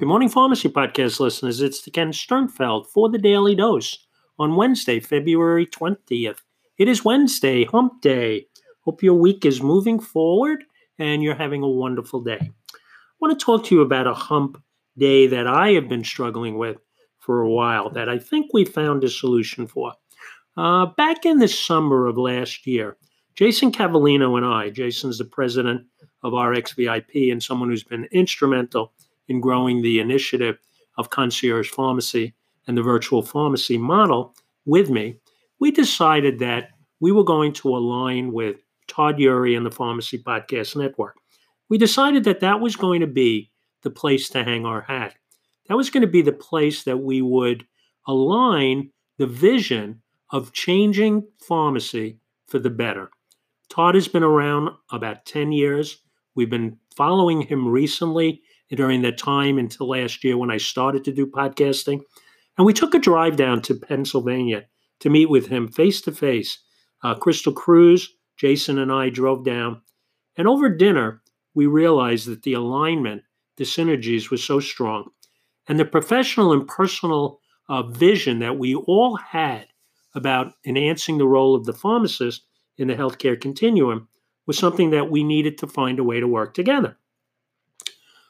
Good morning, Pharmacy Podcast listeners. It's the Ken Sternfeld for the Daily Dose on Wednesday, February 20th. It is Wednesday, hump day. Hope your week is moving forward and you're having a wonderful day. I want to talk to you about a hump day that I have been struggling with for a while that I think we found a solution for. Uh, back in the summer of last year, Jason Cavallino and I, Jason's the president of RxVIP and someone who's been instrumental in growing the initiative of concierge pharmacy and the virtual pharmacy model with me, we decided that we were going to align with Todd Eury and the Pharmacy Podcast Network. We decided that that was going to be the place to hang our hat. That was going to be the place that we would align the vision of changing pharmacy for the better. Todd has been around about 10 years. We've been following him recently during that time until last year when I started to do podcasting. And we took a drive down to Pennsylvania to meet with him face to face. Crystal Cruz, Jason, and I drove down. And over dinner, we realized that the alignment, the synergies was so strong. And the professional and personal uh, vision that we all had about enhancing the role of the pharmacist in the healthcare continuum was something that we needed to find a way to work together.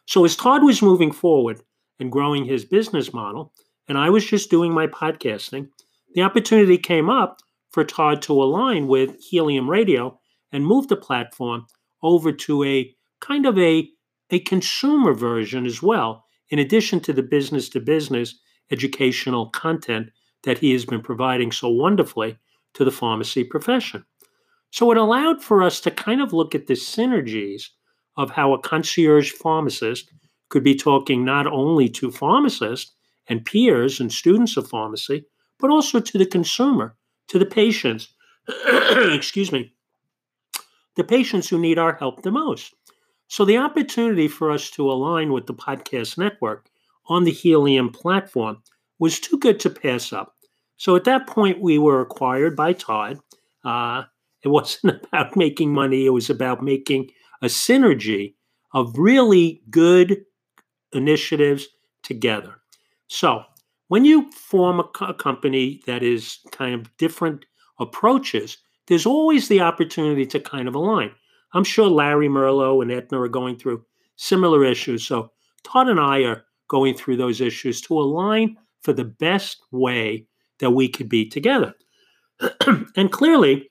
So, as Todd was moving forward and growing his business model, and I was just doing my podcasting, the opportunity came up for Todd to align with Helium Radio and move the platform over to a kind of a, a consumer version as well, in addition to the business to business educational content that he has been providing so wonderfully to the pharmacy profession. So it allowed for us to kind of look at the synergies of how a concierge pharmacist could be talking not only to pharmacists and peers and students of pharmacy, but also to the consumer, to the patients, excuse me, the patients who need our help the most. So the opportunity for us to align with the podcast network on the Helium platform was too good to pass up. So at that point, we were acquired by Todd. Uh, it wasn't about making money, it was about making a synergy of really good initiatives together. So, when you form a, co- a, company that is kind of different approaches, there's always the opportunity to kind of align. I'm sure Larry Merlo and Aetna are going through similar issues. So, Todd and I are going through those issues to align for the best way that we could be together. and clearly,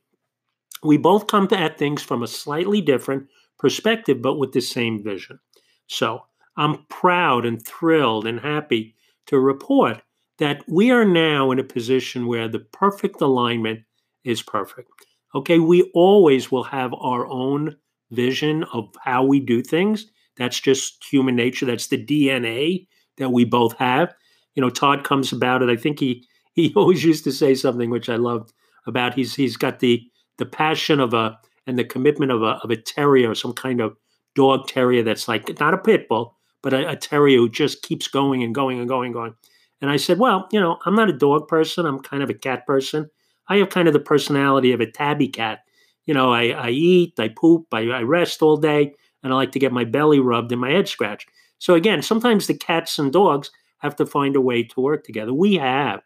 we both come to at things from a slightly different perspective, but with the same vision. So I'm proud and thrilled and happy to report that we are now in a position where the perfect alignment is perfect. Okay, we always will have our own vision of how we do things. That's just human nature. That's the DNA that we both have. You know, Todd comes about it. I think he he always used to say something which I loved about he's he's got the the passion of a and the commitment of a, of a terrier, some kind of dog terrier that's like not a pit bull, but a, a terrier who just keeps going and going and going and going. And I said, well, you know, I'm not a dog person. I'm kind of a cat person. I have kind of the personality of a tabby cat. You know, I, I eat, I poop, I, I rest all day, and I like to get my belly rubbed and my head scratched. So again, sometimes the cats and dogs have to find a way to work together. We have.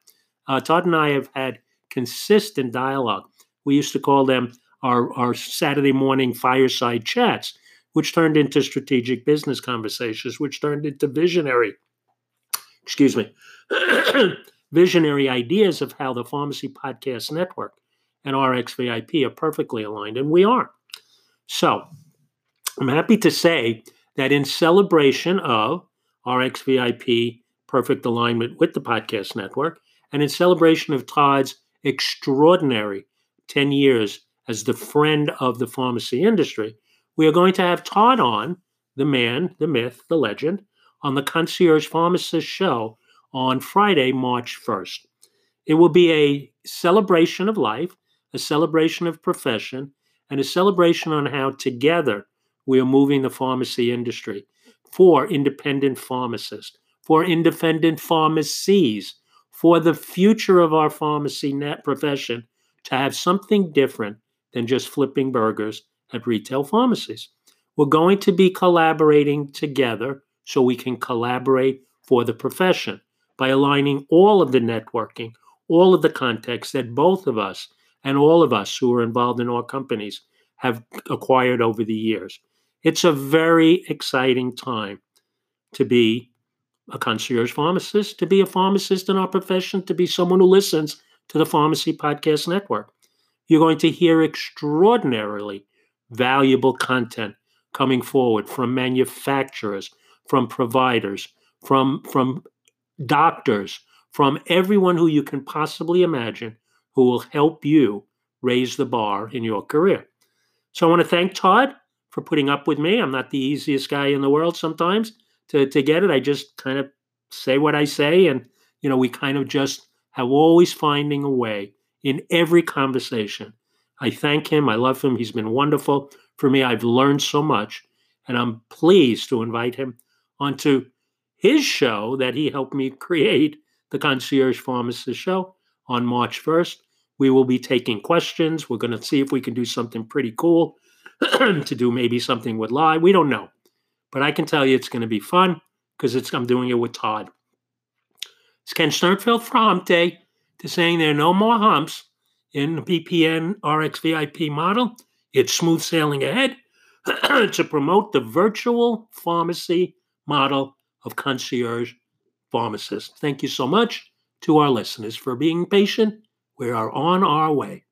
Uh, Todd and I have had consistent dialogue. We used to call them our, our Saturday morning fireside chats, which turned into strategic business conversations, which turned into visionary, excuse me, visionary ideas of how the Pharmacy Podcast Network and RxVIP are perfectly aligned, and we are. So I'm happy to say that in celebration of RxVIP perfect alignment with the podcast network, and in celebration of Todd's extraordinary 10 years as the friend of the pharmacy industry, we are going to have Todd on, the man, the myth, the legend, on the Concierge Pharmacist show on Friday, March 1st. It will be a celebration of life, a celebration of profession, and a celebration on how together we are moving the pharmacy industry for independent pharmacists, for independent pharmacies, for the future of our pharmacy net profession to have something different than just flipping burgers at retail pharmacies. We're going to be collaborating together so we can collaborate for the profession by aligning all of the networking, all of the context that both of us and all of us who are involved in our companies have acquired over the years. It's a very exciting time to be a concierge pharmacist, to be a pharmacist in our profession, to be someone who listens to the Pharmacy Podcast Network. You're going to hear extraordinarily valuable content coming forward from manufacturers, from providers, from, from doctors, from everyone who you can possibly imagine who will help you raise the bar in your career. So I want to thank Todd for putting up with me. I'm not the easiest guy in the world sometimes to, to get it. I just kind of say what I say. And, you know, we kind of just have always finding a way in every conversation. I thank him. I love him. He's been wonderful for me. I've learned so much. And I'm pleased to invite him onto his show that he helped me create, the Concierge Pharmacist Show, on March 1st. We will be taking questions. We're going to see if we can do something pretty cool to do maybe something with live. We don't know. But I can tell you it's going to be fun because I'm doing it with Todd. It's Ken Sternfeld Day to saying there are no more humps in the PPN RX VIP model. It's smooth sailing ahead to promote the virtual pharmacy model of concierge pharmacists. Thank you so much to our listeners for being patient. We are on our way.